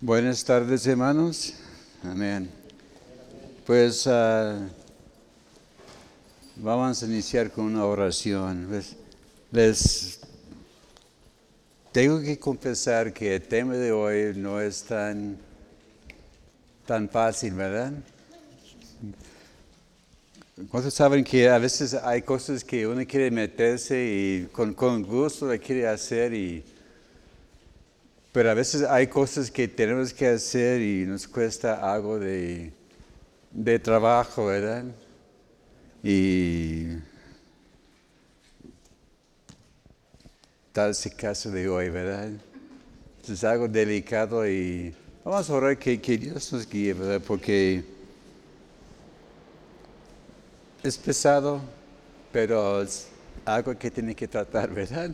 Buenas tardes, hermanos. Amén. Pues ah, vamos a iniciar con una oración. Pues, les tengo que confesar que el tema de hoy no es tan, tan fácil, ¿verdad? ¿Cuántos saben que a veces hay cosas que uno quiere meterse y con, con gusto la quiere hacer y pero a veces hay cosas que tenemos que hacer y nos cuesta algo de, de trabajo, ¿verdad? Y tal es el caso de hoy, ¿verdad? Es algo delicado y vamos a orar que, que Dios nos guíe, ¿verdad? Porque es pesado, pero es algo que tiene que tratar, ¿verdad?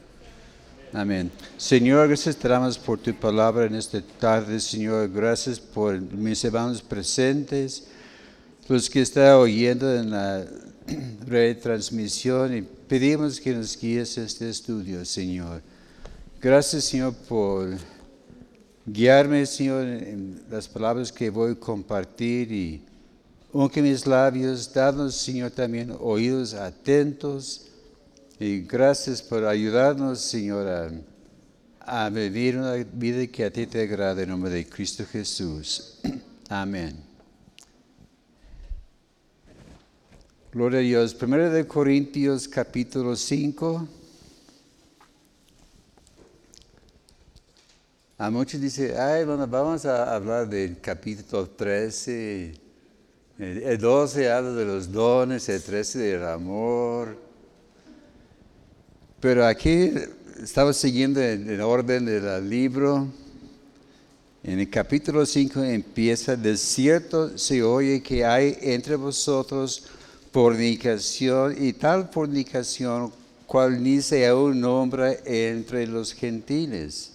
Amén. Señor, gracias te damos por tu palabra en esta tarde, Señor. Gracias por mis hermanos presentes, los que están oyendo en la retransmisión y pedimos que nos guíes este estudio, Señor. Gracias, Señor, por guiarme, Señor, en las palabras que voy a compartir y aunque mis labios, danos, Señor, también oídos atentos y gracias por ayudarnos, Señora, a vivir una vida que a ti te agrade en nombre de Cristo Jesús. Amén. Gloria a Dios. Primero de Corintios capítulo 5. A muchos dicen, ay, bueno, vamos a hablar del capítulo 13. El 12 habla de los dones, el 13 del amor. Pero aquí estamos siguiendo el orden del libro. En el capítulo 5 empieza, de cierto se oye que hay entre vosotros fornicación y tal fornicación cual ni se aún nombra entre los gentiles.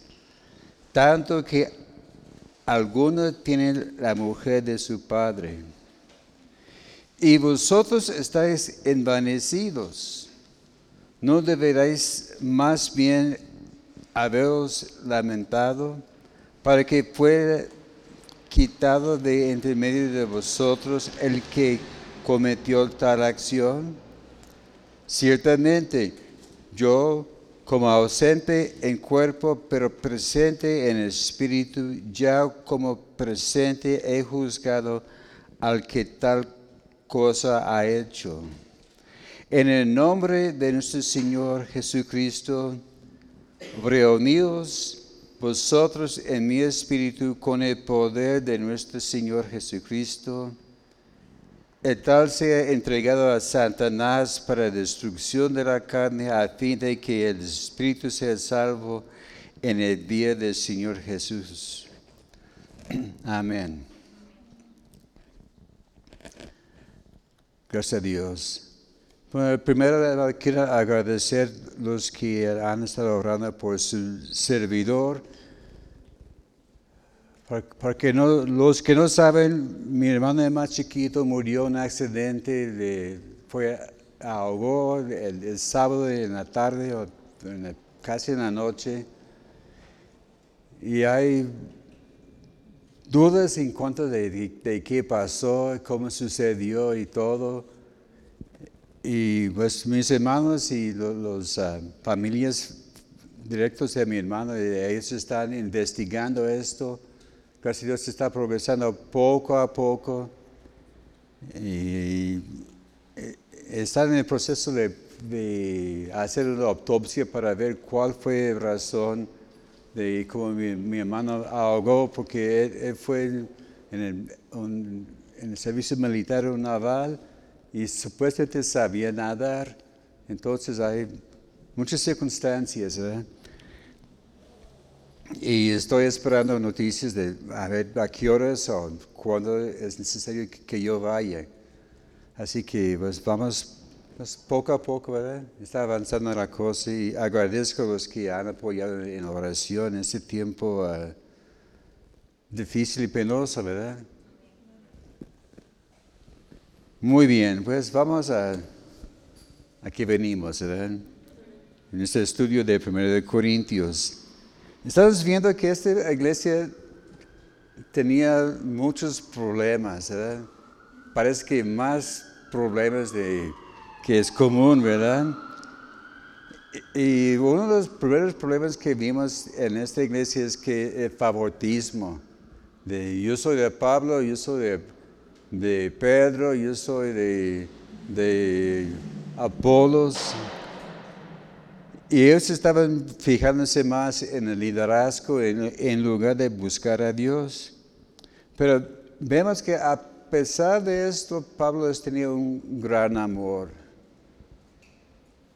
Tanto que algunos tienen la mujer de su padre. Y vosotros estáis envanecidos ¿No deberéis más bien haberos lamentado para que fuera quitado de entre medio de vosotros el que cometió tal acción? Ciertamente, yo, como ausente en cuerpo, pero presente en espíritu, ya como presente he juzgado al que tal cosa ha hecho. En el nombre de nuestro Señor Jesucristo, reunidos vosotros en mi espíritu con el poder de nuestro Señor Jesucristo, el tal sea entregado a Satanás para destrucción de la carne, a fin de que el espíritu sea salvo en el día del Señor Jesús. Amén. Gracias a Dios. Bueno, primero quiero agradecer a los que han estado orando por su servidor. Porque no, los que no saben, mi hermano más chiquito murió en un accidente, le fue ahogó el, el, sábado en la tarde o casi en la noche. Y hay dudas en cuanto de, de qué pasó, cómo sucedió y todo. Y pues mis hermanos y los, ah, familias directos de mi hermano, ellos están investigando esto. Casi Dios está progresando poco a poco. Y, eh, están en el proceso de, hacer una autopsia para ver cuál fue la razón de cómo mi, hermano ahogó, porque él, fue en el, en el servicio militar naval y supuestamente sabía nadar. Entonces hay muchas circunstancias. ¿verdad? Y estoy esperando noticias de a ver a qué horas o cuándo es necesario que yo vaya. Así que pues vamos pues, poco a poco, ¿verdad? Está avanzando la cosa y agradezco a los que han apoyado en oración en este tiempo ah, difícil y penoso, ¿verdad? Muy bien, pues vamos a... Aquí venimos, ¿verdad? En este estudio de 1 de Corintios. Estamos viendo que esta iglesia tenía muchos problemas, ¿verdad? Parece que más problemas de, que es común, ¿verdad? Y uno de los primeros problemas que vimos en esta iglesia es que el favoritismo. De, yo soy de Pablo, yo soy de, de Pedro, yo soy de, de Apolos. Y ellos estaban fijándose más en el liderazgo en, lugar de buscar a Dios. Pero vemos que a pesar de esto, Pablo tenía un gran amor.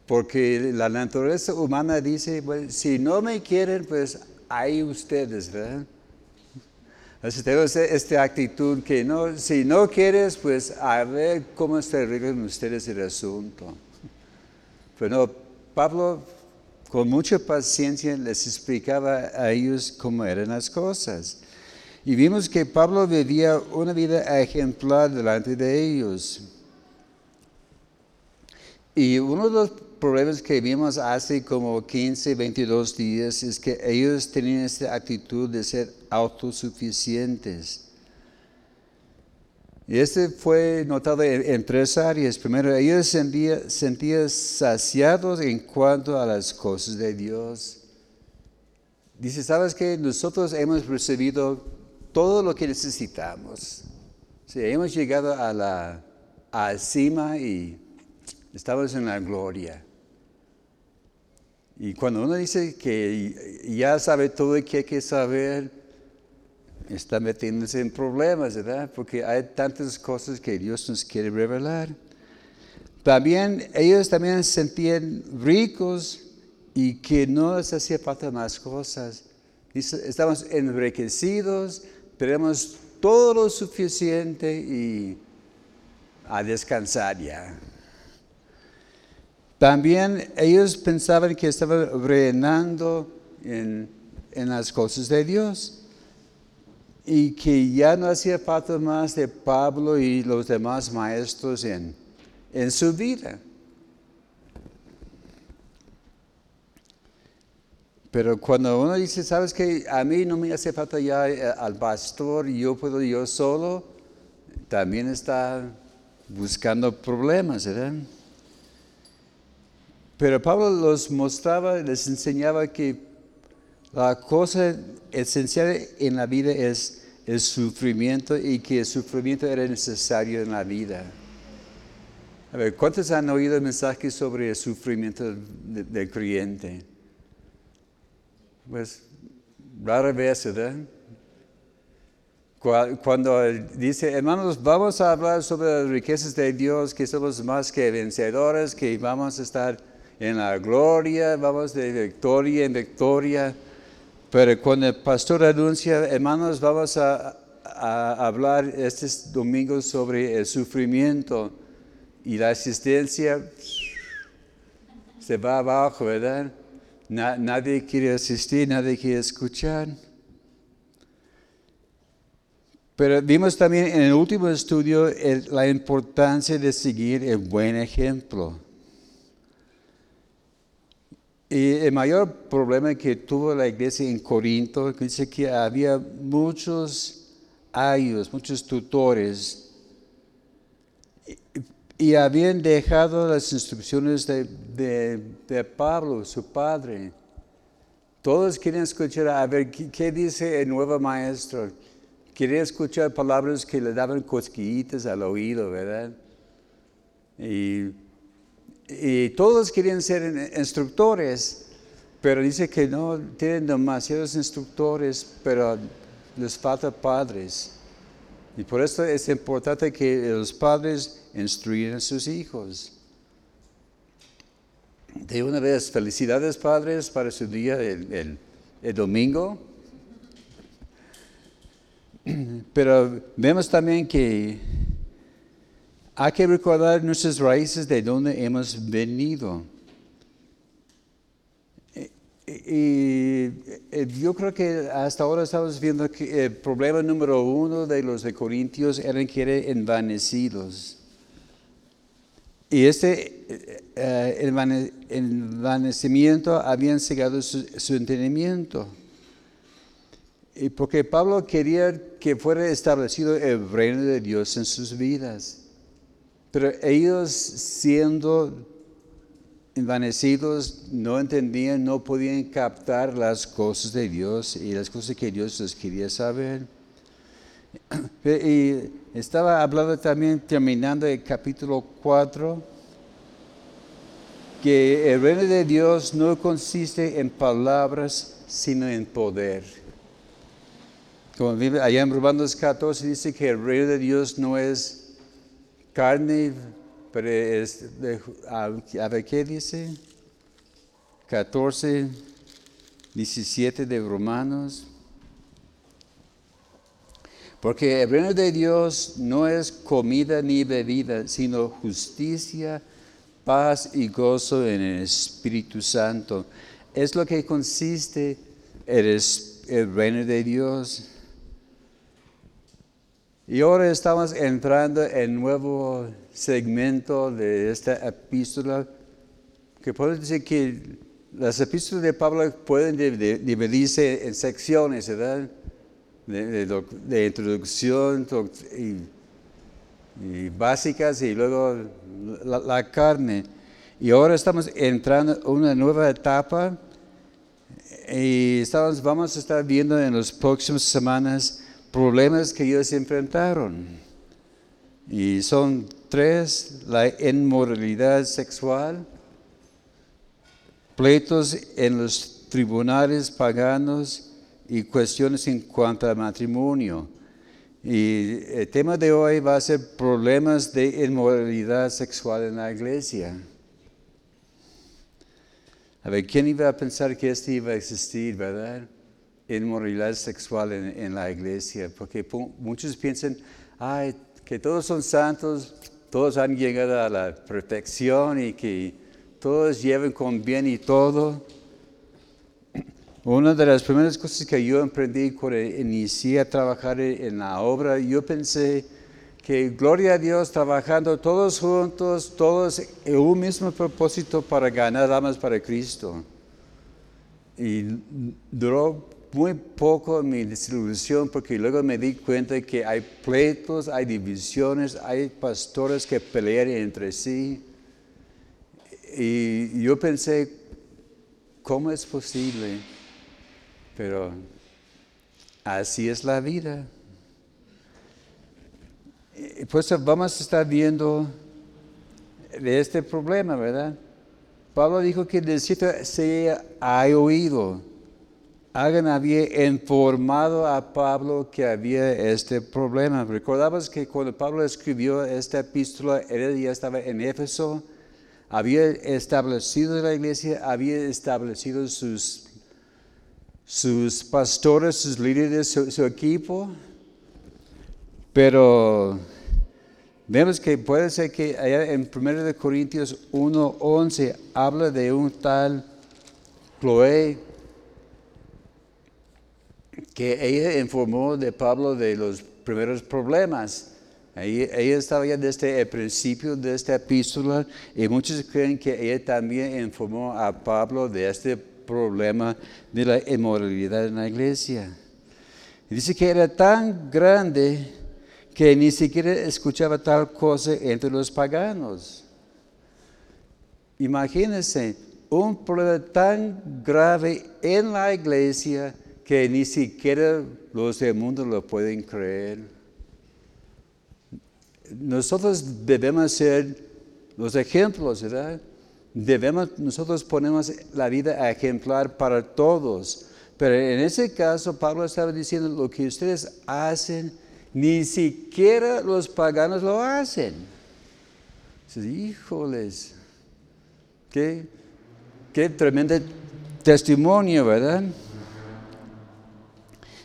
Porque la naturaleza humana dice, si no me quieren, pues hay ustedes, ¿verdad? Entonces tenemos esta actitud que no, si no quieres, pues a ver cómo se arreglan ustedes el asunto. Pero no, Pablo con mucha paciencia les explicaba a ellos cómo eran las cosas. Y vimos que Pablo vivía una vida ejemplar delante de ellos. Y uno de los problemas que vimos hace como 15, 22 días es que ellos tenían esta actitud de ser autosuficientes. Y este fue notado en, tres áreas. Primero, ellos sentían, sentían saciados en cuanto a las cosas de Dios. Dice, ¿sabes que Nosotros hemos recibido todo lo que necesitamos. hemos llegado a la cima y estamos en la gloria. Y cuando uno dice que ya sabe todo lo que hay que saber, está metiéndose en problemas, ¿verdad? Porque hay tantas cosas que Dios nos quiere revelar. También ellos también se sentían ricos y que no les hacía falta más cosas. Estamos enriquecidos, tenemos todo lo suficiente y a descansar ya. También ellos pensaban que estaban reinando en, las cosas de Dios y que ya no hacía falta más de Pablo y los demás maestros en, en su vida. Pero cuando uno dice, sabes que a mí no me hace falta ya eh, al pastor, yo puedo yo solo, también está buscando problemas, ¿verdad? Pero Pablo los mostraba, les enseñaba que la cosa esencial en la vida es el sufrimiento y que el sufrimiento era necesario en la vida. A ver, ¿cuántos han oído mensajes sobre el sufrimiento del creyente? Pues rara vez, ¿verdad? Cuando dice, hermanos, vamos a hablar sobre las riquezas de Dios, que somos más que vencedores, que vamos a estar en la gloria, vamos de victoria en victoria. Pero cuando el pastor anuncia, hermanos, vamos a, hablar este domingo sobre el sufrimiento y la asistencia, se va abajo, ¿verdad? nadie quiere asistir, nadie quiere escuchar. Pero vimos también en el último estudio la importancia de seguir el buen ejemplo. Y el mayor problema que tuvo la iglesia en Corinto, dice que había muchos ayos, muchos tutores, y habían dejado las instrucciones de, Pablo, su padre. Todos querían escuchar, a ver, ¿qué, dice el nuevo maestro? Querían escuchar palabras que le daban cosquillitas al oído, ¿verdad? Y y todos querían ser instructores, pero dice que no, tienen demasiados instructores, pero les falta padres. Y por eso es importante que los padres instruyan a sus hijos. De una vez, felicidades padres para su día el, el domingo. Pero vemos también que hay que recordar nuestras raíces de donde hemos venido. Y, yo creo que hasta ahora estamos viendo que el problema número uno de los de Corintios eran que eran envanecidos. Y este eh, envanecimiento habían cegado su, su entendimiento. Y porque Pablo quería que fuera establecido el reino de Dios en sus vidas. Pero ellos siendo envanecidos, no entendían, no podían captar las cosas de Dios y las cosas que Dios les quería saber. Y estaba hablando también, terminando el capítulo 4, que el reino de Dios no consiste en palabras, sino en poder. Como allá en Romanos 14 dice que el reino de Dios no es carne, pero es, a, ver qué dice, 14, 17 de Romanos. Porque el reino de Dios no es comida ni bebida, sino justicia, paz y gozo en el Espíritu Santo. Es lo que consiste el, el reino de Dios. Y ahora estamos entrando en nuevo segmento de esta epístola, que puedo decir que las epístolas de Pablo pueden dividirse en secciones, ¿verdad? de, introducción y, básicas y luego la, carne. Y ahora estamos entrando en una nueva etapa y estamos, vamos a estar viendo en las próximas semanas problemas que ellos enfrentaron. Y son tres, la inmoralidad sexual, pleitos en los tribunales paganos, y cuestiones en cuanto al matrimonio. Y el tema de hoy va a ser problemas de inmoralidad sexual en la iglesia. A ver, ¿quién iba a pensar que esto iba a existir, verdad? Inmoralidad sexual en, la iglesia, porque muchos piensan, ay, que todos son santos, todos han llegado a la perfección y que todos llevan con bien y todo. Una de las primeras cosas que yo emprendí cuando inicié a trabajar en la obra, yo pensé que gloria a Dios trabajando todos juntos, todos en un mismo propósito para ganar almas para Cristo. Y duró muy poco mi desilusión porque luego me di cuenta que hay pleitos, hay divisiones, hay pastores que pelean entre sí. Y yo pensé, ¿cómo es posible? Pero así es la vida. Pues vamos a estar viendo de este problema, ¿verdad? Pablo dijo que sitio se ha oído. Hagan había informado a Pablo que había este problema. Recordabas que cuando Pablo escribió esta epístola, él ya estaba en Éfeso, había establecido la iglesia, había establecido sus sus pastores, sus líderes, su, equipo, pero vemos que puede ser que allá en 1 Corintios 1.11 habla de un tal Chloe que ella informó de Pablo de los primeros problemas. Ella, estaba ya desde el principio de esta epístola y muchos creen que ella también informó a Pablo de este problema de la inmoralidad en la iglesia. dice que era tan grande que ni siquiera escuchaba tal cosa entre los paganos. Imagínense, un problema tan grave en la iglesia que ni siquiera los del mundo lo pueden creer. Nosotros debemos ser los ejemplos, ¿verdad? debemos, nosotros ponemos la vida ejemplar para todos. Pero en ese caso, Pablo estaba diciendo, lo que ustedes hacen, ni siquiera los paganos lo hacen. Híjoles, qué, qué tremendo testimonio, ¿verdad?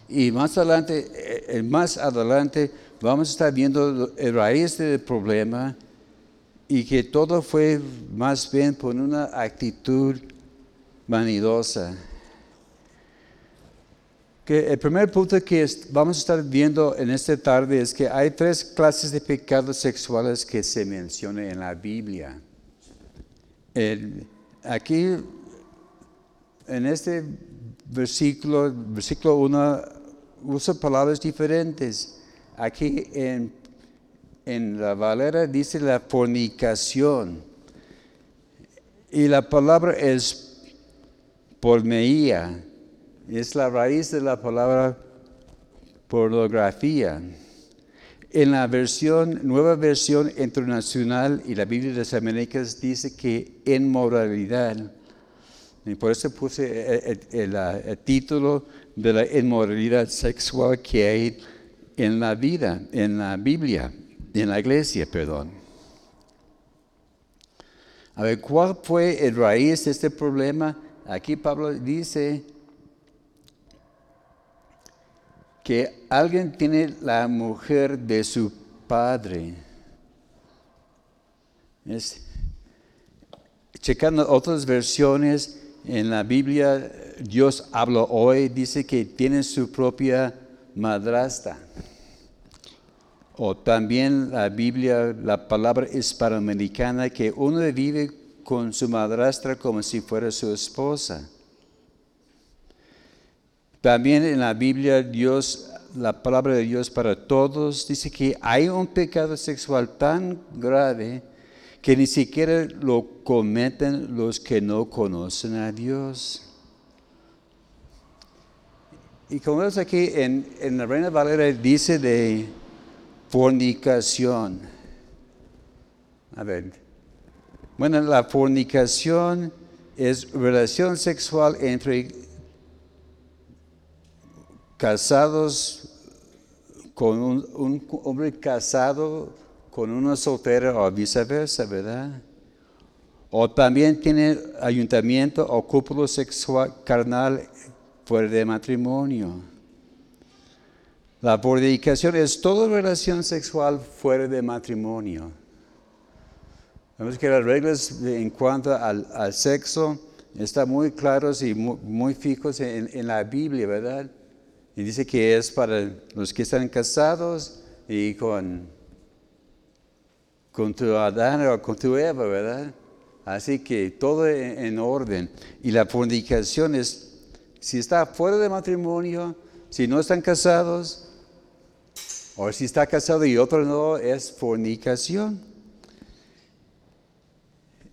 Y más adelante, eh, más adelante, vamos a estar viendo el raíz del problema y que todo fue más bien por una actitud vanidosa. Que el primer punto que vamos a estar viendo en esta tarde es que hay tres clases de pecados sexuales que se mencionan en la Biblia. aquí, en este versículo, versículo 1 usa palabras diferentes. Aquí en, en la Valera dice la fornicación. Y la palabra es pormeía. Es la raíz de la palabra pornografía. En la versión, nueva versión internacional y la Biblia de las Américas dice que inmoralidad. Y por eso puse el, título de la inmoralidad sexual que hay en la vida, en la Biblia, en la iglesia, perdón. A ver, ¿cuál fue el raíz de este problema? Aquí Pablo dice que alguien tiene la mujer de su padre. Es, checando otras versiones en la Biblia, Dios habla hoy, dice que tiene su propia madrastra. O también la Biblia, la palabra hispanoamericana, que uno vive con su madrastra como si fuera su esposa. También en la Biblia Dios, la palabra de Dios para todos, dice que hay un pecado sexual tan grave que ni siquiera lo cometen los que no conocen a Dios. Y como vemos aquí en, en la Reina Valera dice de fornicación. A ver. Bueno, la fornicación es relación sexual entre casados con un, un, hombre casado con una soltera o viceversa, ¿verdad? O también tiene ayuntamiento o cúpulo sexual carnal fuera de matrimonio. La fornicación es toda relación sexual fuera de matrimonio. Vemos que las reglas en cuanto al, sexo están muy claros y muy, muy fijos en la Biblia, ¿verdad? Y dice que es para los que están casados y con, con tu Adán o con tu Eva, ¿verdad? Así que todo en orden. Y la fornicación es, si está fuera de matrimonio, si no están casados, o si está casado y otro no, es fornicación.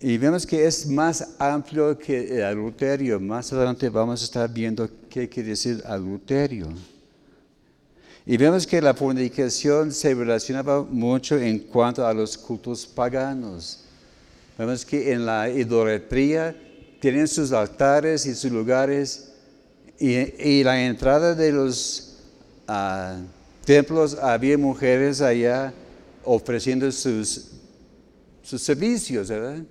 Y vemos que es más amplio que el adulterio. Más adelante vamos a estar viendo qué quiere decir adulterio. Y vemos que la fornicación se relacionaba mucho en cuanto a los cultos paganos. Vemos que en la idolatría tienen sus altares y sus lugares y, la entrada de los uh, templos había mujeres allá ofreciendo sus, sus servicios, ¿verdad?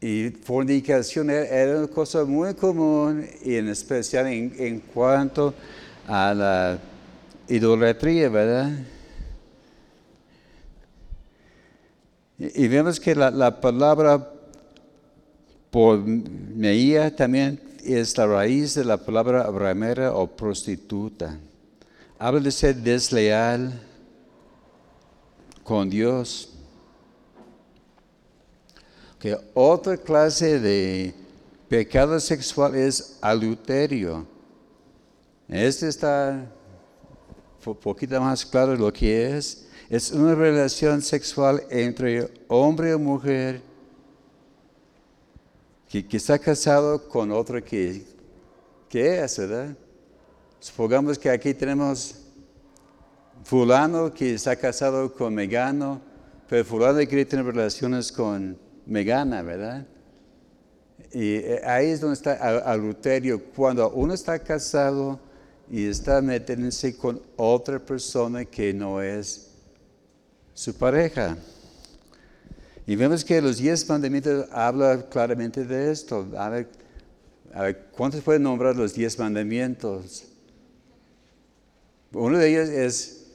Y fornicación era una cosa muy común, y en especial en, cuanto a la idolatría, ¿verdad? Y, vemos que la, la palabra meía también es la raíz de la palabra abramera o prostituta. Habla de ser desleal con Dios que otra clase de pecado sexual es adulterio. Este está un poquito más claro lo que es. Es una relación sexual entre hombre y mujer que, está casado con otro que, que es, ¿verdad? Supongamos que aquí tenemos fulano que está casado con Megano, pero fulano quiere tener relaciones con me gana, ¿verdad? Y eh, ahí es donde está adulterio, cuando uno está casado y está metiéndose con otra persona que no es su pareja. Y vemos que los diez mandamientos hablan claramente de esto. A ver, ¿cuántos pueden nombrar los diez mandamientos? Uno de ellos es,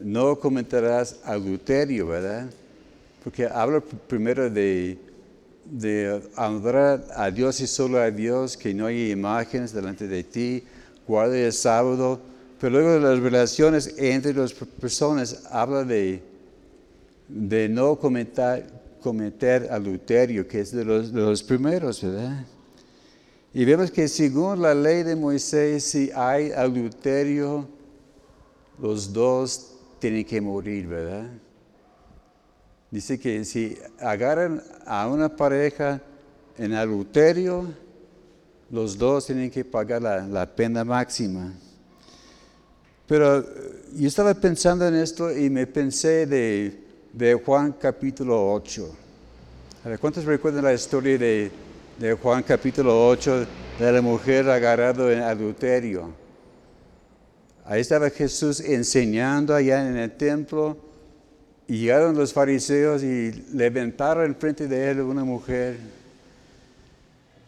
no comentarás adulterio, ¿verdad? porque habla primero de, de honrar a Dios y solo a Dios, que no hay imágenes delante de ti, guarda el sábado, pero luego de las relaciones entre las personas habla de, de no cometer, cometer adulterio, que es de los, de los primeros, ¿verdad? Y vemos que según la ley de Moisés, si hay adulterio, los dos tienen que morir, ¿verdad? Dice que si agarran a una pareja en adulterio, los dos tienen que pagar la, pena máxima. Pero yo estaba pensando en esto y me pensé de, de Juan capítulo 8. ¿Cuántos recuerdan la historia de, de Juan capítulo 8 de la mujer agarrada en adulterio. Ahí estaba Jesús enseñando allá en el templo y llegaron los fariseos y levantaron frente de él una mujer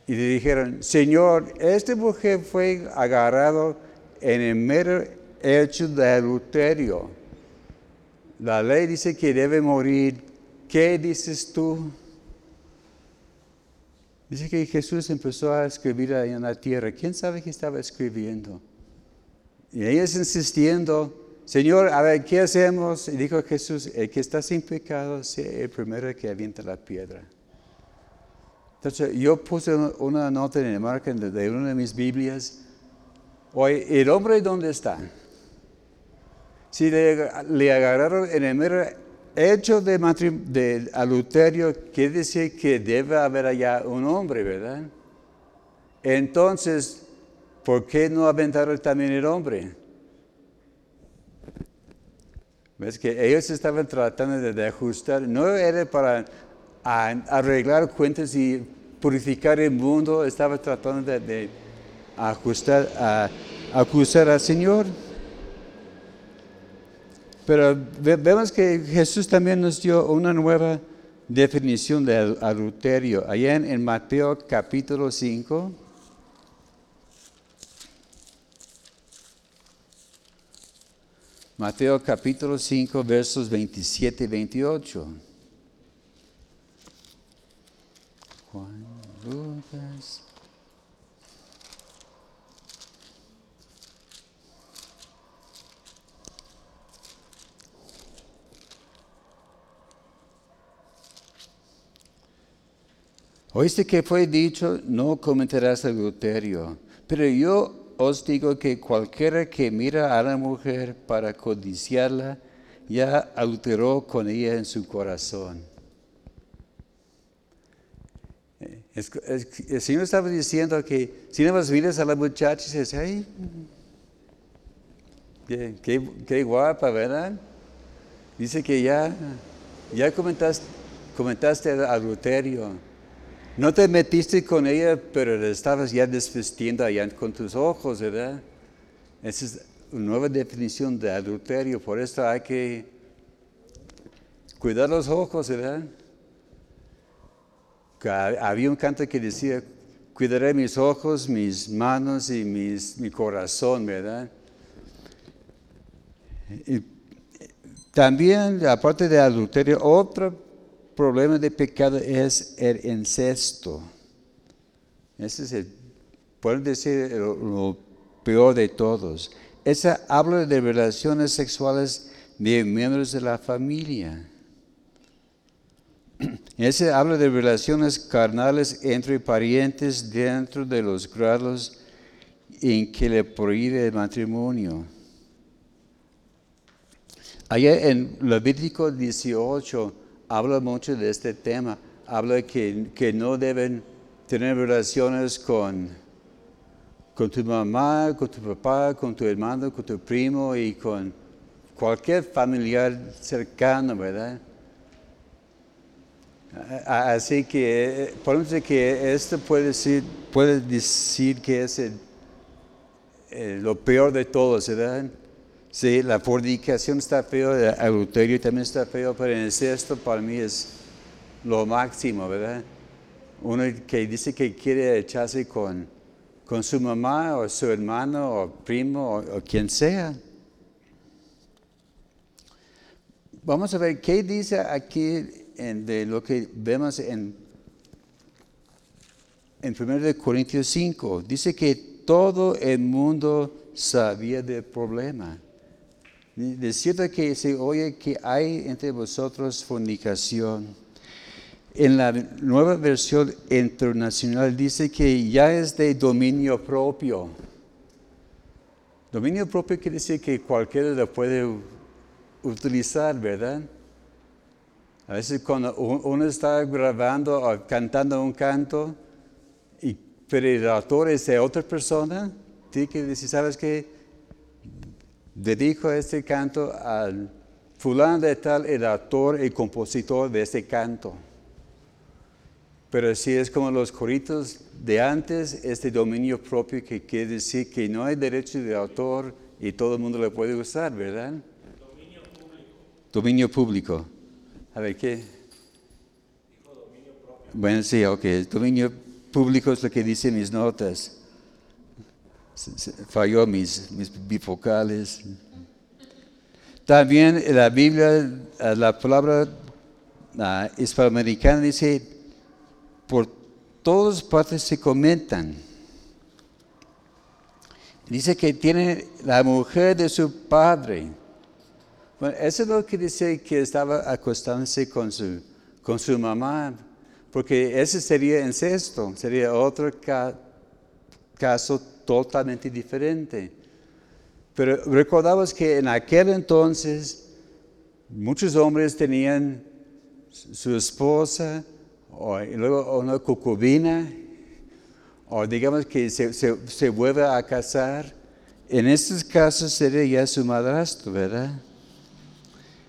y le dijeron, Señor, esta mujer fue agarrado en el mero hecho de adulterio. La ley dice que debe morir. ¿Qué dices tú? Dice que Jesús empezó a escribir ahí en la tierra. ¿Quién sabe qué estaba escribiendo? Y ellos insistiendo, Señor, a ver, ¿qué hacemos? Y dijo Jesús, el que está sin pecado sea el primero que avienta la piedra. Entonces yo puse una nota en el margen de una de mis Biblias. Oye, ¿el hombre dónde está? Si le, le agarraron en el mero hecho de, de adulterio quiere decir que debe haber allá un hombre, ¿verdad? Entonces, ¿por qué no aventaron también el hombre? ¿Ves que ellos estaban tratando de, ajustar? No era para arreglar cuentas y purificar el mundo, estaba tratando de, ajustar, a, acusar al Señor. Pero vemos que Jesús también nos dio una nueva definición de adulterio. Allá en, Mateo capítulo 5. Mateo capítulo 5, versos 27 y 28. Juan, Lucas. Oíste que fue dicho, no cometerás adulterio. Pero yo os digo que cualquiera que mira a la mujer para codiciarla, ya adulteró con ella en su corazón. El Señor estaba diciendo que si no más miras a la muchacha y dices, ay, qué, guapa, ¿verdad? Dice que ya, ya comentaste, comentaste adulterio. No te metiste con ella, pero le estabas ya desvestiendo allá con tus ojos, ¿verdad? Esa es una nueva definición de adulterio, por eso hay que cuidar los ojos, ¿verdad? Había un canto que decía, cuidaré mis ojos, mis manos y mi corazón, ¿verdad? Y también, aparte de adulterio, otra problema de pecado es el incesto. Ese es el, pueden decir, lo, peor de todos. Esa habla de relaciones sexuales de miembros de la familia. Ese habla de relaciones carnales entre parientes dentro de los grados en que le prohíbe el matrimonio. Allá en Levítico 18, habla mucho de este tema. Habla que, que no deben tener relaciones con, con tu mamá, con tu papá, con tu hermano, con tu primo y con cualquier familiar cercano, ¿verdad? Así que podemos decir que esto puede decir, puede decir que es lo peor de todos, ¿verdad? Sí, la fornicación está feo, el adulterio también está feo, pero el incesto para mí es lo máximo, ¿verdad? Uno que dice que quiere echarse con, con su mamá o su hermano o primo o, quien sea. Vamos a ver qué dice aquí de lo que vemos en, en 1 Corintios 5. Dice que todo el mundo sabía del problema. De cierto que se oye que hay entre vosotros fornicación. En la nueva versión internacional dice que ya es de dominio propio. Dominio propio quiere decir que cualquiera lo puede utilizar, ¿verdad? A veces cuando uno está grabando o cantando un canto, y, pero el autor es de otra persona, tiene que decir, ¿sabes qué? Dedico este canto al fulano de tal, el autor y compositor de este canto. Pero si es como los coritos de antes, este dominio propio que quiere decir que no hay derecho de autor y todo el mundo lo puede usar, ¿verdad? Dominio público. Dominio público. A ver, ¿qué? Bueno, sí, ok. Dominio público es lo que dicen mis notas. Falló mis, mis bifocales. También en la Biblia, la palabra hispanoamericana dice, por todas partes se comentan. Dice que tiene la mujer de su padre. Bueno, eso es lo que dice que estaba acostándose con su, con su mamá, porque ese sería incesto, sería otro caso totalmente diferente. Pero recordamos que en aquel entonces muchos hombres tenían su esposa, o luego una concubina, o digamos que se, se, vuelve a casar. En estos casos sería ya su madrastro, ¿verdad?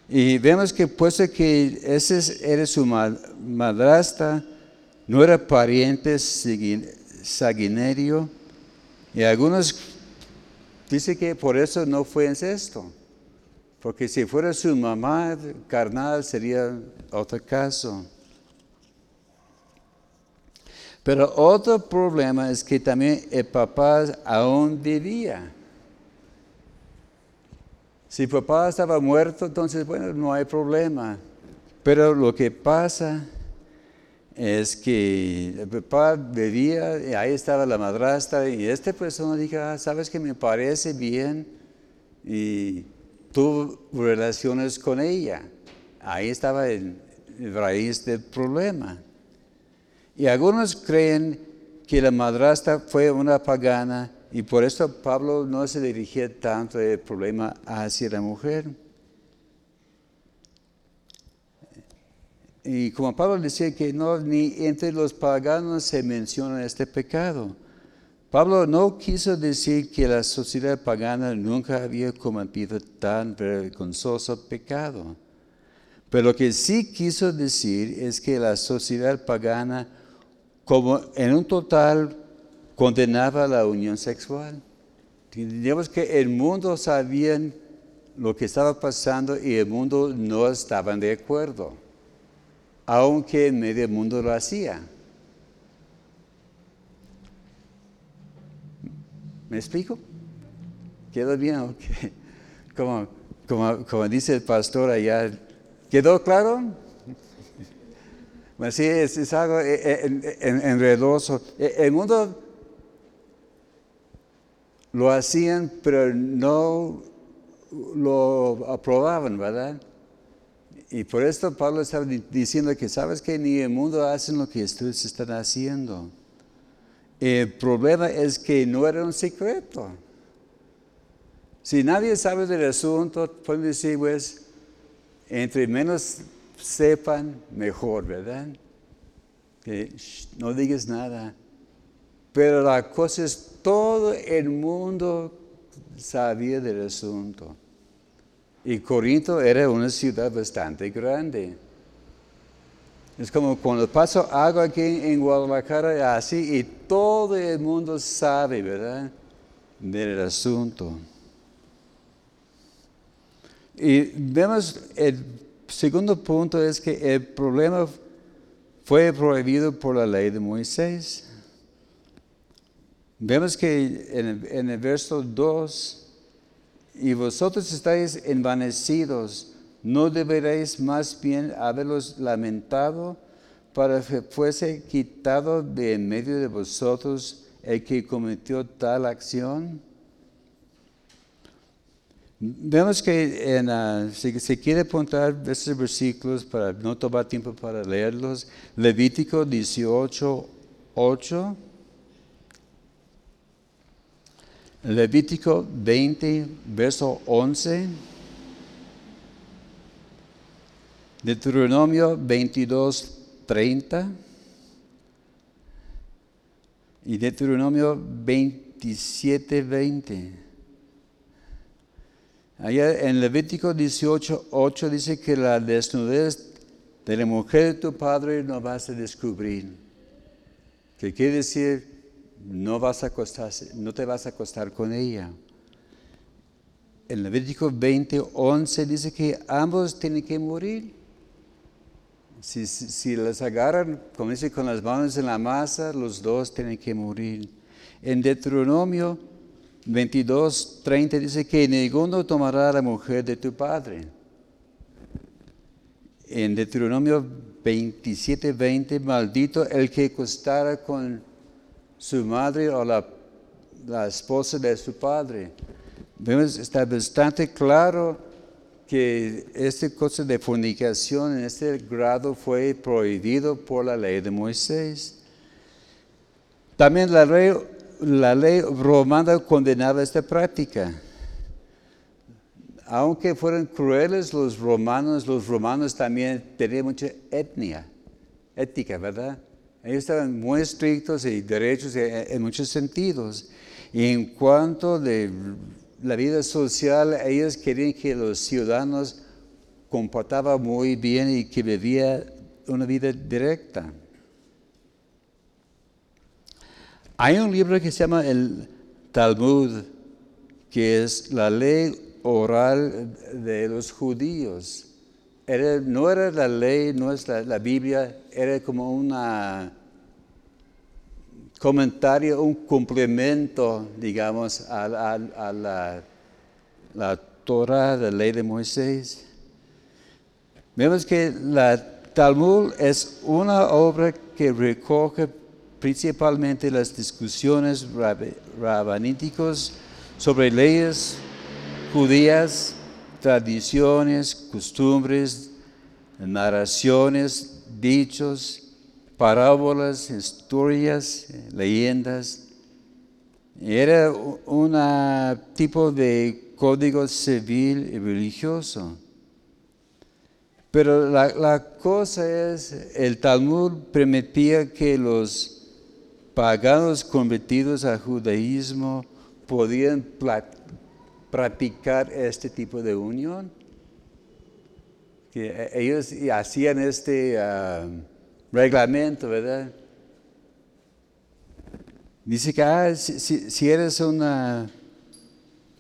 Y vemos que puesto que ese era su madrastra, no era pariente sanguíneo, y algunos dicen que por eso no fue incesto, porque si fuera su mamá carnal sería otro caso. Pero otro problema es que también el papá aún vivía. Si papá estaba muerto, entonces, bueno, no hay problema. Pero lo que pasa es que el papá vivía, y ahí estaba la madrastra, y esta persona dijo, ah, sabes que me parece bien, y tuvo relaciones con ella. Ahí estaba el, el raíz del problema. Y algunos creen que la madrastra fue una pagana y por eso Pablo no se dirigía tanto el problema hacia la mujer. Y como Pablo decía que no, ni entre los paganos se menciona este pecado. Pablo no quiso decir que la sociedad pagana nunca había cometido tan vergonzoso pecado. Pero lo que sí quiso decir es que la sociedad pagana como en un total condenaba la unión sexual. Digamos que el mundo sabía lo que estaba pasando y el mundo no estaban de acuerdo, aunque en medio mundo lo hacía. ¿Me explico? ¿Quedó bien? Como, como, como dice el pastor allá, ¿quedó claro? Sí, es, algo eh, eh, enredoso. Eh, el mundo lo hacían, pero no lo aprobaban, ¿verdad? Y por esto Pablo estaba diciendo que sabes que ni el mundo hace lo que ustedes están haciendo. El problema es que no era un secreto. Si nadie sabe del asunto, pueden decir, pues, entre menos sepan mejor, ¿verdad? Que no digas nada. Pero la cosa es, todo el mundo sabía del asunto. Y Corinto era una ciudad bastante grande. Es como cuando paso algo aquí en Guadalajara, así, y todo el mundo sabe, ¿verdad? Del asunto. Y vemos el segundo punto es que el problema fue prohibido por la ley de Moisés. Vemos que en el, verso 2, y vosotros estáis envanecidos, ¿no deberéis más bien haberlos lamentado para que fuese quitado de en medio de vosotros el que cometió tal acción? Vemos que ah, se quiere apuntar estos versículos para no tomar tiempo para leerlos, Levítico 18, 8, Levítico 20, verso 11, Deuteronomio 22, 30 y Deuteronomio 27, 20. Allá en Levítico 18, 8 dice que la desnudez de la mujer de tu padre no vas a descubrir. Que quiere decir, no, vas a acostarse, no te vas a acostar con ella. En Levítico 20, 11 dice que ambos tienen que morir. Si, si, les agarran, como dice, con las manos en la masa, los dos tienen que morir. En Deuteronomio 22, 30 dice que ninguno tomará a la mujer de tu padre. En Deuteronomio 27, 20, maldito el que acostara con su madre o la, esposa de su padre. Vemos, está bastante claro que esta cosa de fornicación en este grado fue prohibido por la ley de Moisés. También la ley romana condenaba esta práctica. Aunque fueran crueles los romanos, los romanos también tenían mucha etnia, ética, ¿verdad? Ellos estaban muy estrictos y derechos en muchos sentidos. Y en cuanto de la vida social, ellos querían que los ciudadanos comportaban muy bien y que vivían una vida directa. Hay un libro que se llama el Talmud, que es la ley oral de los judíos. No era la ley, no es la, Biblia, era como un comentario, un complemento, digamos, a, la, la Torah, la ley de Moisés. Vemos que la Talmud es una obra que recoge principalmente las discusiones rabaníticas sobre leyes judías, tradiciones, costumbres, narraciones, dichos, parábolas, historias, leyendas. Era un tipo de código civil y religioso. Pero la, cosa es, el Talmud permitía que los paganos convertidos al judaísmo podían practicar este tipo de unión. Que e-, ellos hacían este ah, reglamento, ¿verdad? Dice que ah, si, eres un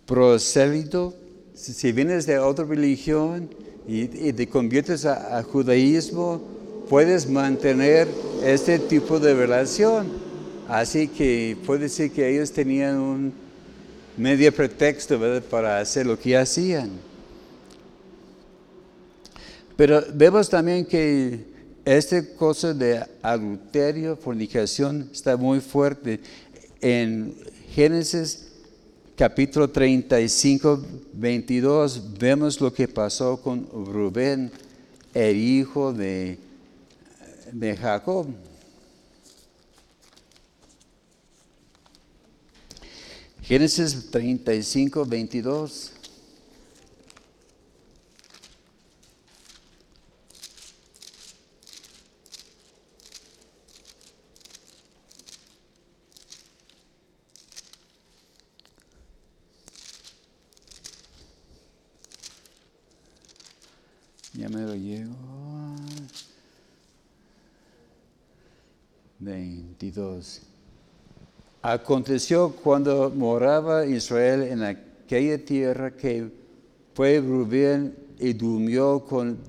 prosélito, si, vienes de otra religión y, te conviertes a judaísmo, puedes mantener este tipo de relación. Así que puede decir que ellos tenían un medio pretexto para hacer lo que hacían. Pero vemos también que esta cosa de adulterio, fornicación, está muy fuerte. En Génesis capítulo 35, 22, vemos lo que pasó con Rubén, el hijo de, de Jacob. Génesis 35, 22. Ya me lo llego. 22. Aconteció cuando moraba Israel en aquella tierra que fue Rubén y durmió con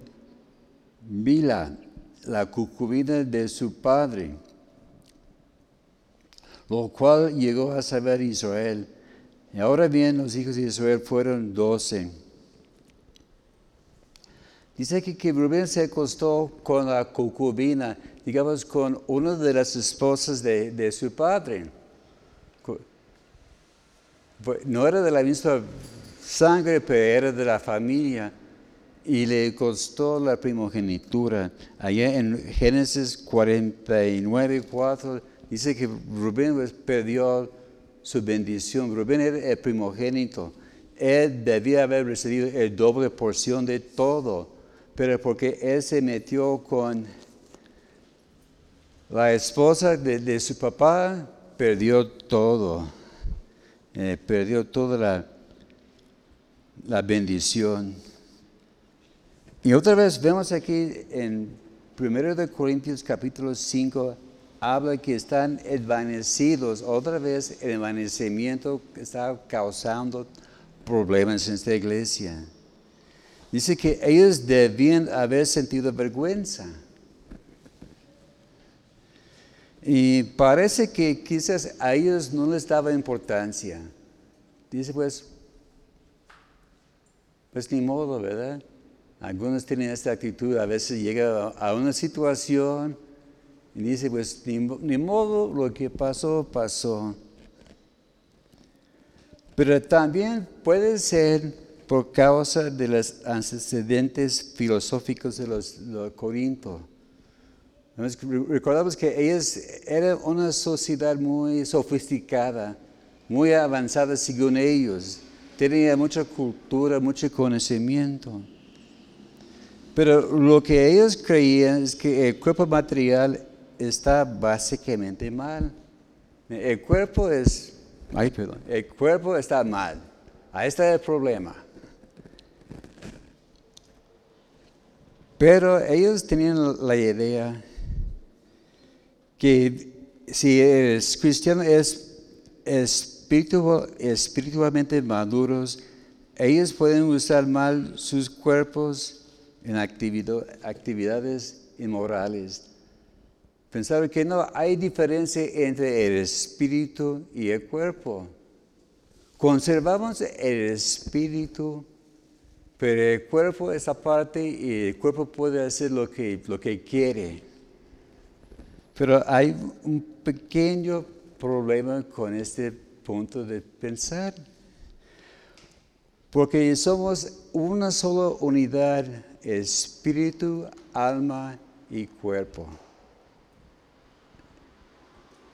Bila, la cucubina de su padre, lo cual llegó a saber Israel. Ahora bien, los hijos de Israel fueron doce. Dice que, que Rubén se acostó con la cucubina, digamos, con una de las esposas de, de su padre no era de la misma sangre, pero era de la familia y le costó la primogenitura. Allá en Génesis 49, 4 dice que Rubén pues, perdió su bendición. Rubén era el primogénito. Él debía haber recibido el doble porción de todo, pero porque él se metió con la esposa de, su papá, perdió todo. Eh, perdió toda la, la bendición. Y otra vez vemos aquí en 1 de Corintios capítulo 5, habla que están envanecidos. Otra vez el envanecimiento está causando problemas en esta iglesia. Dice que ellos debían haber sentido vergüenza. Y parece que quizás a ellos no les daba importancia. Dice pues, pues ni modo, ¿verdad? Algunos tienen esta actitud, a veces llega a una situación y dice, pues ni, modo, lo que pasó, pasó. Pero también puede ser por causa de los antecedentes filosóficos de los, los Corintios. Recordamos que ellos eran una sociedad muy sofisticada, muy avanzada según ellos. Tenía mucha cultura, mucho conocimiento. Pero lo que ellos creían es que el cuerpo material está básicamente mal. El cuerpo es, ay, perdón, el cuerpo está mal. Ahí está el problema. Pero ellos tenían la idea que si el cristiano es espiritualmente maduros, ellos pueden usar mal sus cuerpos en actividades inmorales. Pensaron que no hay diferencia entre el espíritu y el cuerpo. Conservamos el espíritu, pero el cuerpo es aparte y el cuerpo puede hacer lo que, lo que quiere. Pero hay un pequeño problema con este punto de pensar. Porque somos una sola unidad espíritu, alma y cuerpo.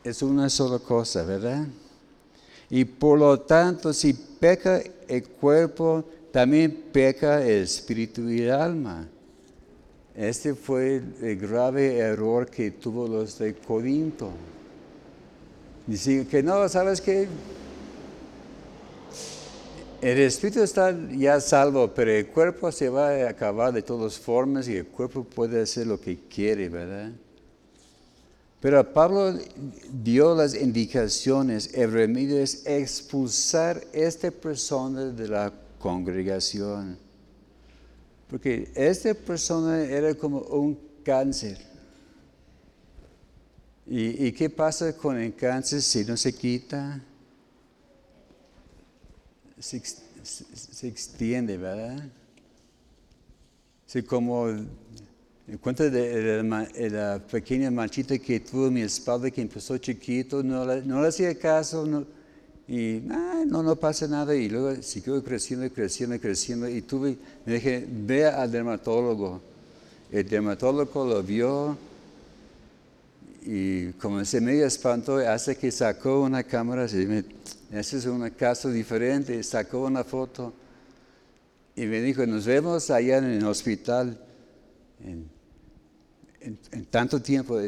Es una sola cosa, ¿verdad? Y por lo tanto, si peca el cuerpo, también peca el espíritu y el alma. Este fue el grave error que tuvo los de Corinto. Dicen que no, ¿sabes qué? El espíritu está ya salvo, pero el cuerpo se va a acabar de todas formas y el cuerpo puede hacer lo que quiere, ¿verdad? Pero Pablo dio las indicaciones, el remedio es expulsar a esta persona de la congregación. Porque esta persona era como un cáncer. ¿Y, qué pasa con el cáncer si no se quita? se, extiende, ¿verdad? Sí, como en cuenta de, la, pequeña manchita que tuvo en mi espalda que empezó chiquito, no le, no le hacía caso, y no, no pasa nada, y luego siguió creciendo, creciendo, creciendo, y tuve, me dije, ve al dermatólogo. El dermatólogo lo vio, y como se me espantó, hasta que sacó una cámara, se me ese es un caso diferente. Sacó una foto y me dijo, nos vemos allá en el hospital en, tanto tiempo.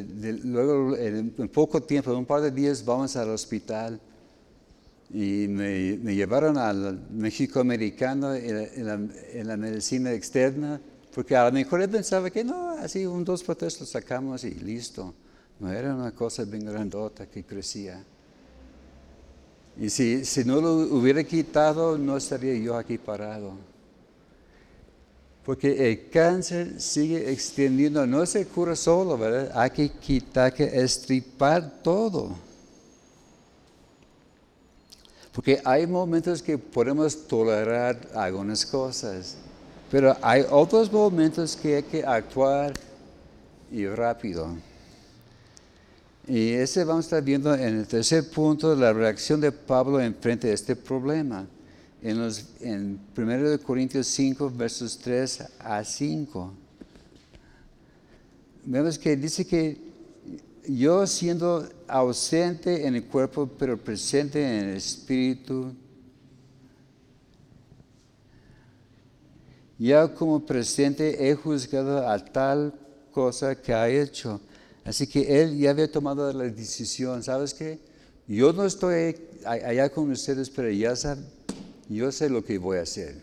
luego, en, poco tiempo, en un par de días, vamos al hospital. Y me, llevaron al México americano en la, medicina externa, porque a lo mejor él pensaba que no, así un dos protestos sacamos y listo. No era una cosa bien grandota que crecía. Y si, si no lo hubiera quitado, no estaría yo aquí parado. Porque el cáncer sigue extendiendo, no se cura solo, ¿verdad? Hay que quitar, que estripar todo. Porque hay momentos que podemos tolerar algunas cosas, pero hay otros momentos que hay que actuar y rápido. Y ese vamos a estar viendo en el tercer punto la reacción de Pablo en frente a este problema. en, los, en 1 Corintios 5, versos 3 a 5. Vemos que dice que yo siendo ausente en el cuerpo, pero presente en el espíritu, ya como presente he juzgado a tal cosa que ha hecho. Así que él ya había tomado la decisión, ¿sabes qué? Yo no estoy allá con ustedes, pero ya saben, yo sé lo que voy a hacer.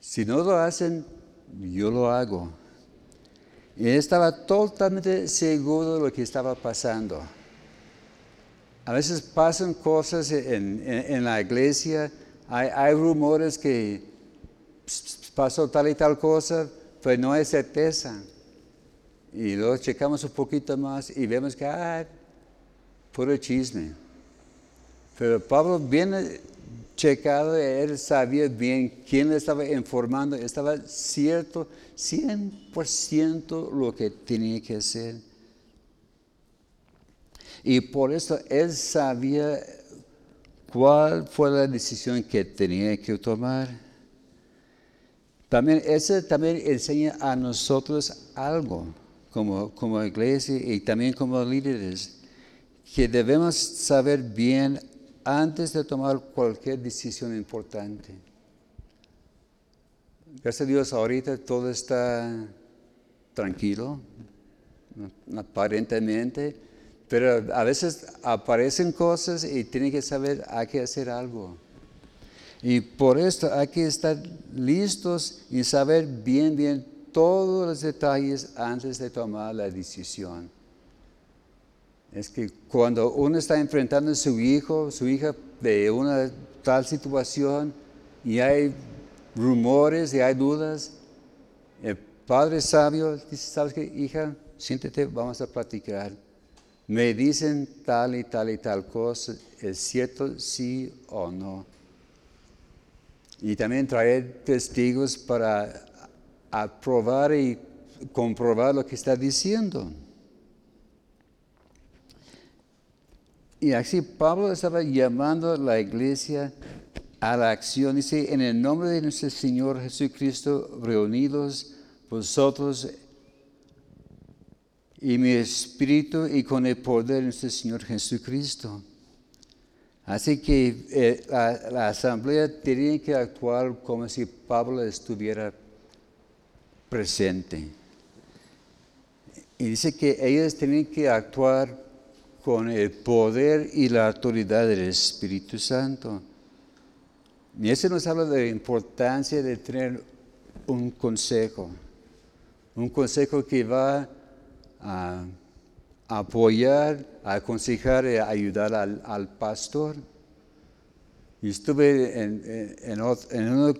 Si no lo hacen, yo lo hago. Y él estaba totalmente seguro de lo que estaba pasando. A veces pasan cosas en, la iglesia, hay, rumores que pasó tal y tal cosa, pero no hay certeza. Y luego checamos un poquito más y vemos que, ah, puro chisme. Pero Pablo viene checado, él sabía bien quién le estaba informando, estaba cierto, 100% lo que tenía que hacer. Y por eso él sabía cuál fue la decisión que tenía que tomar. También eso también enseña a nosotros algo como, como iglesia y también como líderes, que debemos saber bien antes de tomar cualquier decisión importante. Gracias a Dios, ahorita todo está tranquilo, aparentemente, pero a veces aparecen cosas y tienen que saber, hay que hacer algo. Y por esto hay que estar listos y saber bien, bien todos los detalles antes de tomar la decisión es que cuando uno está enfrentando a su hijo, su hija de una tal situación y hay rumores y hay dudas, el padre sabio dice, ¿sabes qué, hija? Siéntete, vamos a platicar. Me dicen tal y tal y tal cosa, ¿es cierto sí o no? Y también traer testigos para aprobar y comprobar lo que está diciendo. Y así Pablo estaba llamando a la iglesia a la acción. Dice, en el nombre de nuestro Señor Jesucristo, reunidos vosotros y mi espíritu y con el poder de nuestro Señor Jesucristo. Así que eh, la, la, asamblea tenía que actuar como si Pablo estuviera presente. Y dice que ellos tenían que actuar con el poder y la autoridad del Espíritu Santo. Y eso nos habla de la importancia de tener un consejo, un consejo que va a apoyar, a aconsejar a ayudar al, pastor. Y estuve en, en, una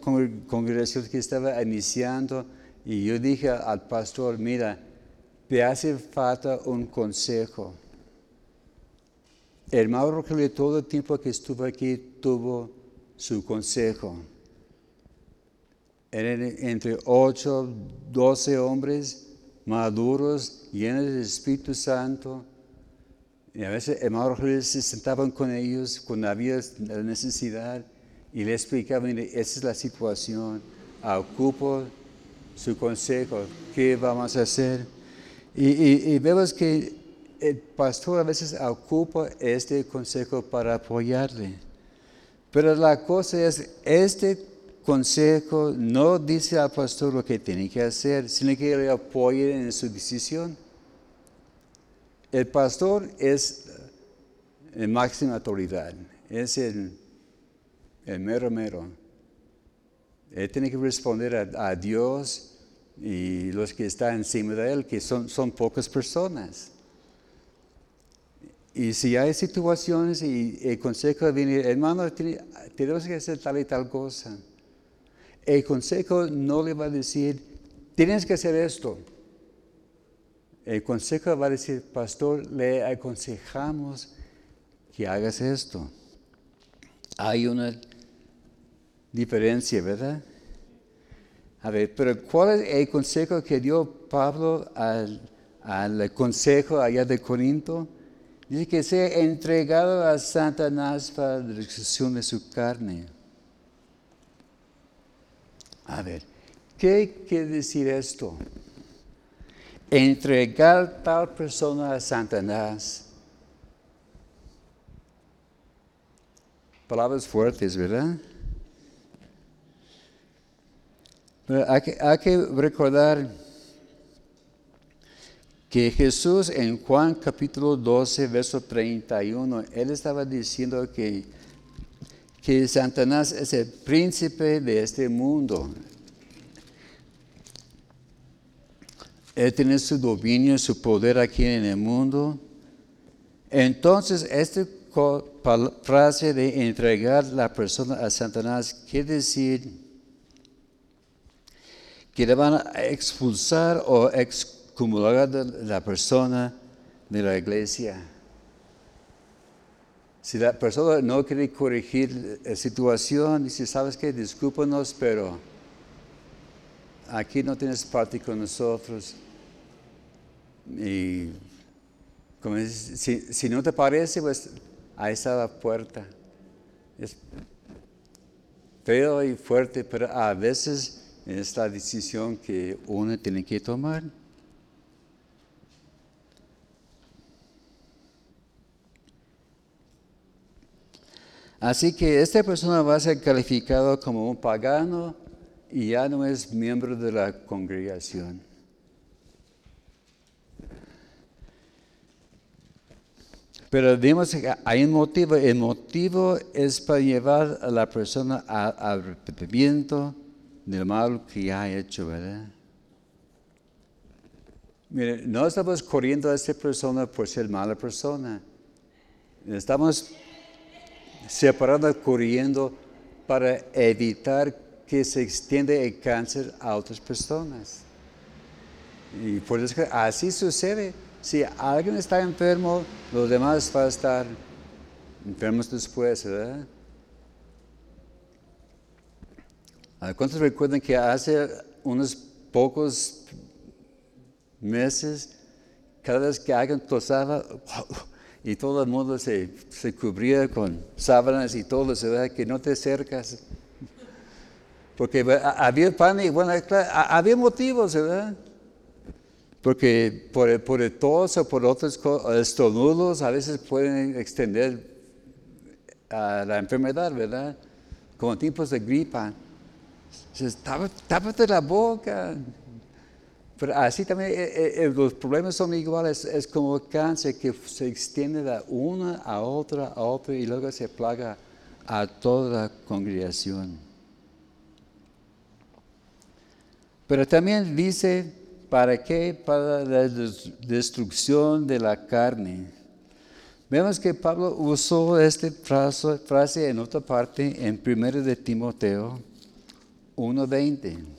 congregación que estaba iniciando y yo dije al pastor, mira, te hace falta un consejo el Mauro que todo el tiempo que estuvo aquí tuvo su consejo. Eran entre ocho, doce hombres maduros, llenos del Espíritu Santo. Y a veces el Mauro se sentaban con ellos cuando había la necesidad y le explicaban, esa es la situación, ocupo su consejo, ¿qué vamos a hacer? Y vemos que el pastor a veces ocupa este consejo para apoyarle. Pero la cosa es, este consejo no dice al pastor lo que tiene que hacer, sino que le apoye en su decisión. El pastor es la máxima autoridad, es el, mero mero. Él tiene que responder a, a, Dios y los que están encima de él, que son, son pocas personas. Y si hay situaciones y el consejo viene, hermano, tenemos que hacer tal y tal cosa. El consejo no le va a decir, tienes que hacer esto. El consejo va a decir, pastor, le aconsejamos que hagas esto. Hay una diferencia, ¿verdad? A ver, pero ¿cuál es el consejo que dio Pablo al, al consejo allá de Corinto? Dice que sea entregado a Satanás para la destrucción de su carne. A ver, ¿qué quiere decir esto? Entregar tal persona a Satanás. Palabras fuertes, ¿verdad? Pero hay que, hay que recordar que Jesús en Juan capítulo 12, verso 31, él estaba diciendo que, que Satanás es el príncipe de este mundo. Él tiene su dominio, su poder aquí en el mundo. Entonces, esta frase de entregar la persona a Satanás quiere decir que le van a expulsar o excomulgar la persona de la iglesia. Si la persona no quiere corregir la situación, dice, ¿sabes qué? Discúlpanos, pero aquí no tienes parte con nosotros. Y como si, si, no te parece, pues ahí está la puerta. Es feo y fuerte, pero a veces es la decisión que uno tiene que tomar. Así que esta persona va a ser calificado como un pagano y ya no es miembro de la congregación. Pero vimos que hay un motivo. El motivo es para llevar a la persona al arrepentimiento del mal que ha hecho, ¿verdad? Mire, no estamos corriendo a esta persona por ser mala persona. Estamos separados corriendo para evitar que se extienda el cáncer a otras personas. Y por eso así sucede. Si alguien está enfermo, los demás van a estar enfermos después, ¿verdad? ¿Cuántos recuerdan que hace unos pocos meses, cada vez que alguien tosaba, y todo el mundo se, cubría con sábanas y todo, se ve que no te acercas? Porque había y bueno, había motivos, ¿verdad? Porque por por el tos o por otros estornudos a veces pueden extender a la enfermedad, ¿verdad? Como tipos de gripa. Entonces, tápate la boca. Pero así también eh, eh, eh, los problemas son iguales. Es como cáncer que se extiende de una a otra, a otra y luego se plaga a toda la congregación. Pero también dice ¿Para qué? Para la destrucción de la carne. Vemos que Pablo usó esta frase, en otra parte, en 1 de Timoteo 1.20.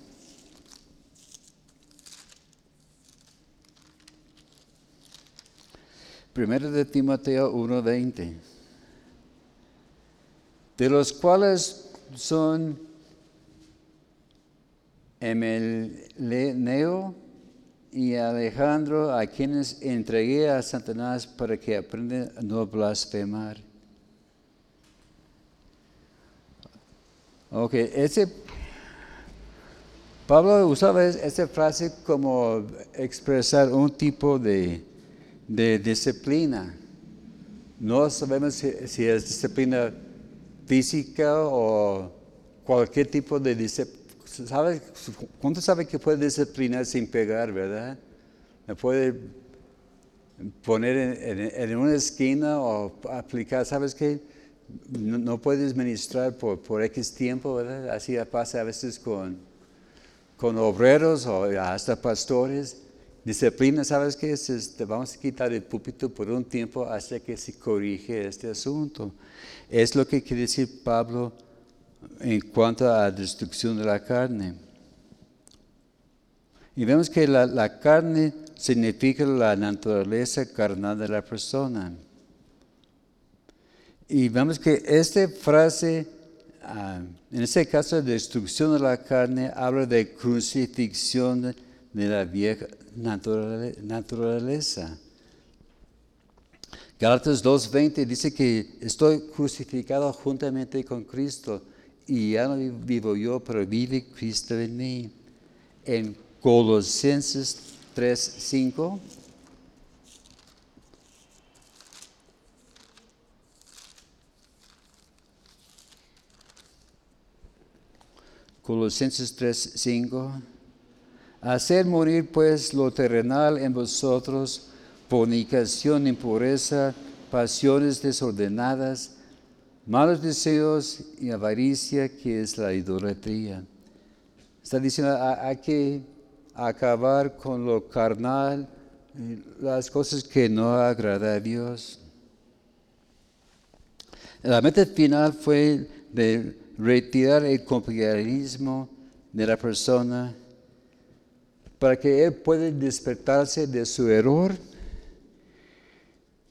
Primero de Timoteo 1.20, de los cuales son Emeleneo, y Alejandro, a quienes entregué a Satanás para que aprendan a no blasfemar. Ok, ese, Pablo usaba esa frase como expresar un tipo de, disciplina. No sabemos si, es disciplina física o cualquier tipo de disciplina ¿sabe, ¿cuánto sabe que puede disciplinar sin pegar, verdad? Me puede poner en, una esquina o aplicar, ¿sabes qué? No, puedes ministrar por, por, X tiempo, ¿verdad? Así pasa a veces con, con obreros o hasta pastores. Disciplina, ¿sabes qué? te vamos a quitar el púlpito por un tiempo hasta que se corrige este asunto. Es lo que quiere decir Pablo en cuanto a la destrucción de la carne. Y vemos que la, carne significa la naturaleza carnal de la persona. Y vemos que esta frase, ah, en este caso, de destrucción de la carne, habla de crucifixión de la vieja naturaleza. Galatas 2.20 dice que estoy crucificado juntamente con Cristo y ya no vivo yo, pero vive Cristo en mí. En Colosenses 3, 5. Colosenses 3, 5. Hacer morir pues lo terrenal en vosotros, fornicación, impureza, pasiones desordenadas, malos deseos y avaricia, que es la idolatría. Está diciendo, hay que acabar con lo carnal, las cosas que no agrada a Dios. La meta final fue de retirar el compañerismo de la persona para que él pueda despertarse de su error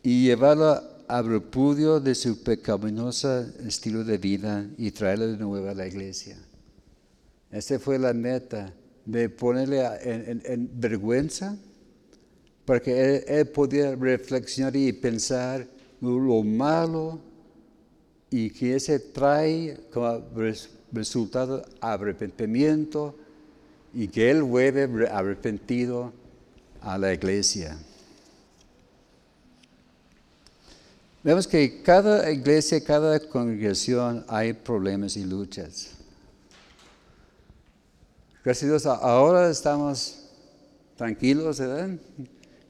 y llevarlo a repudio de su pecaminoso estilo de vida y traerlo de nuevo a la iglesia. Esa fue la meta, de ponerle en, vergüenza, para que él, él, pudiera reflexionar y pensar lo malo y que ese trae como resultado arrepentimiento y que Él vuelve arrepentido a la iglesia. Vemos que cada iglesia, cada congregación hay problemas y luchas. Gracias a Dios, ahora estamos tranquilos, ¿verdad?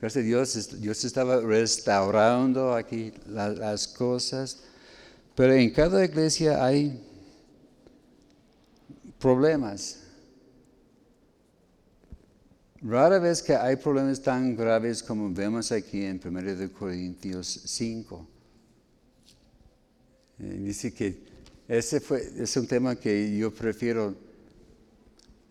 Gracias a Dios, Dios estaba restaurando aquí las cosas. Pero en cada iglesia hay problemas. Rara vez que hay problemas tan graves como vemos aquí en 1 Corintios 5. Eh, dice que ese fue, es un tema que yo prefiero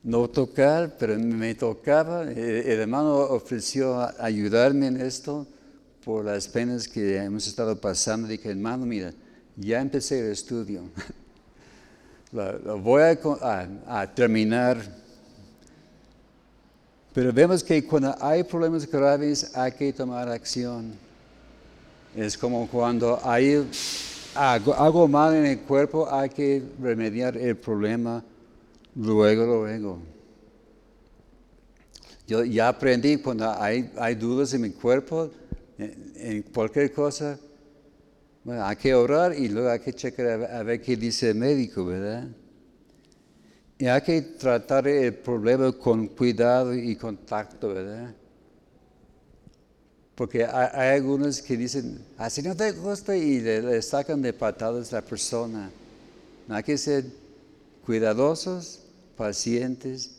no tocar, pero me tocaba. El hermano ofreció ayudarme en esto por las penas que hemos estado pasando. Dije, hermano, mira, ya empecé el estudio. lo, voy a, terminar. Pero vemos que cuando hay problemas graves hay que tomar acción. Es como cuando hay algo, mal en el cuerpo, hay que remediar el problema luego, luego. Yo ya aprendí cuando hay, hay dudas en mi cuerpo, en cualquier cosa, hay que orar y luego hay que checar a ver qué dice el médico, ¿verdad? Y hay que tratar el problema con cuidado y contacto, ¿verdad? Porque hay, algunos que dicen, así no te gusta y le, sacan de patadas a la persona. Hay que ser cuidadosos, pacientes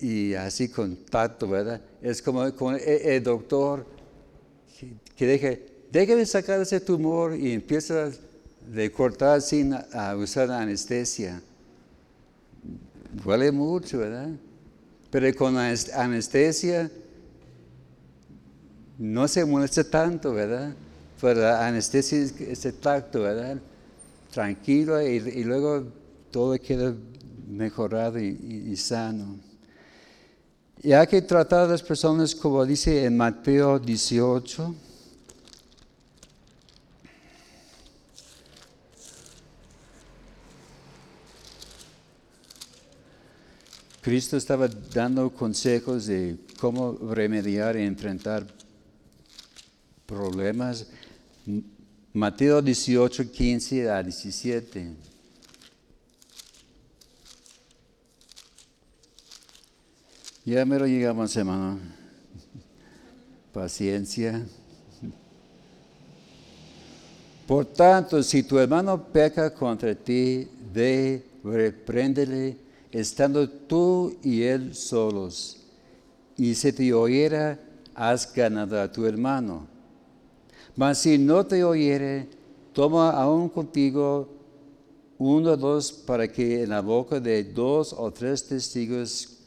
y así contacto, ¿verdad? Es como con el, doctor que, que deje de sacar ese tumor y empieza de cortar sin usar anestesia. Duele mucho, ¿verdad? Pero con anestesia no se molesta tanto, ¿verdad? Pero la anestesia es ese tacto, ¿verdad? Tranquilo y, luego todo queda mejorado y, sano. Y hay que tratar a las personas como dice en Mateo 18. Cristo estaba dando consejos de cómo remediar y enfrentar problemas. Mateo 18, 15 a 17. Ya me lo llegamos, hermano. Paciencia. Por tanto, si tu hermano peca contra ti, ve, repréndele estando tú y él solos, y si te oyera, has ganado a tu hermano. Mas si no te oyere, toma aún contigo uno o dos para que en la boca de dos o tres testigos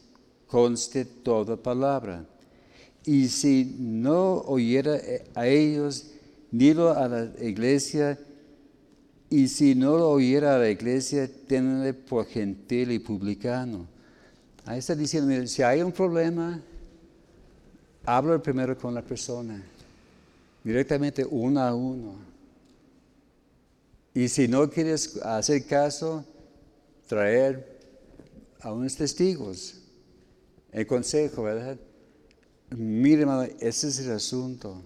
conste toda palabra. Y si no oyera a ellos, dilo a la iglesia, y si no lo oyera la iglesia, tenle por gentil y publicano. Ahí está diciendo, si hay un problema, habla primero con la persona, directamente uno a uno. Y si no quieres hacer caso, traer a unos testigos. El consejo, ¿verdad? Mire, hermano, ese es el asunto.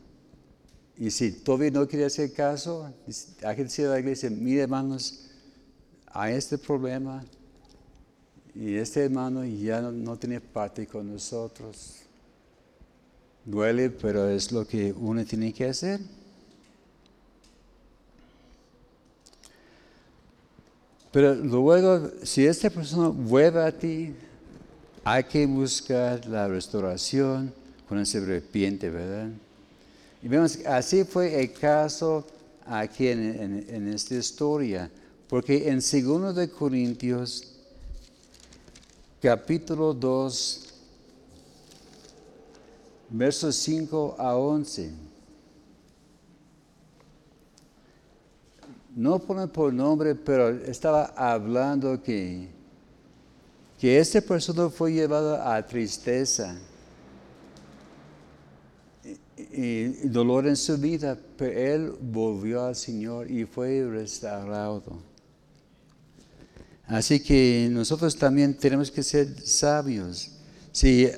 Y si todavía no quiere hacer caso, hay que decir a la iglesia, mire hermanos, hay este problema y este hermano ya no, no tiene parte con nosotros. Duele, pero es lo que uno tiene que hacer. Pero luego, si esta persona vuelve a ti, hay que buscar la restauración cuando se arrepiente, ¿verdad? Y vemos, así fue el caso aquí en, esta historia, porque en 2 de Corintios, capítulo 2, versos 5 a 11, no pone por nombre, pero estaba hablando que, que esta persona fue llevada a tristeza y dolor en su vida, pero él volvió al Señor y fue restaurado. Así que nosotros también tenemos que ser sabios. Si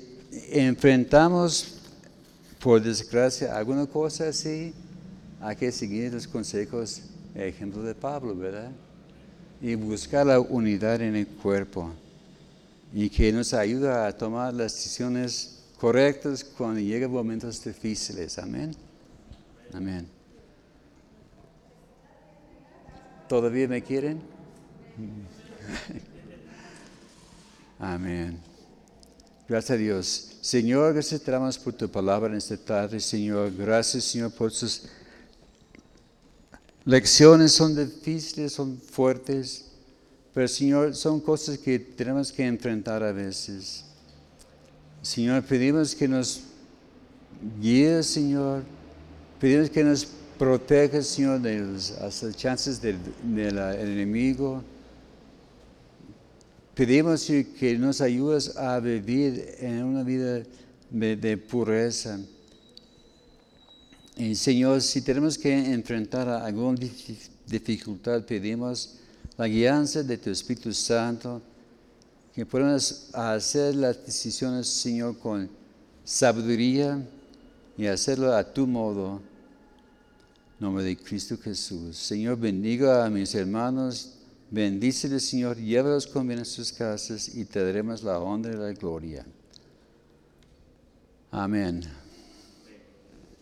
enfrentamos, por desgracia, alguna cosa así, hay que seguir los consejos, ejemplo de Pablo, ¿verdad? Y buscar la unidad en el cuerpo y que nos ayuda a tomar las decisiones correctos cuando llegan momentos difíciles. Amén. Amén. ¿Todavía me quieren? Amén. Gracias a Dios. Señor, gracias te damos por tu palabra en esta tarde, Señor. Gracias, Señor, por sus lecciones. Son difíciles, son fuertes, pero, Señor, son cosas que tenemos que enfrentar a veces. Señor, pedimos que nos guíe, Señor. Pedimos que nos proteja, Señor, de las chances del, enemigo. Pedimos que nos ayudes a vivir en una vida de, de pureza. Y Señor, si tenemos que enfrentar alguna dificultad, pedimos la guianza de tu Espíritu Santo que podamos hacer las decisiones, Señor, con sabiduría y hacerlo a tu modo. En nombre de Cristo Jesús. Señor, bendiga a mis hermanos. Bendíceles, Señor. Llévalos con bien a sus casas y te daremos la honra y la gloria. Amén.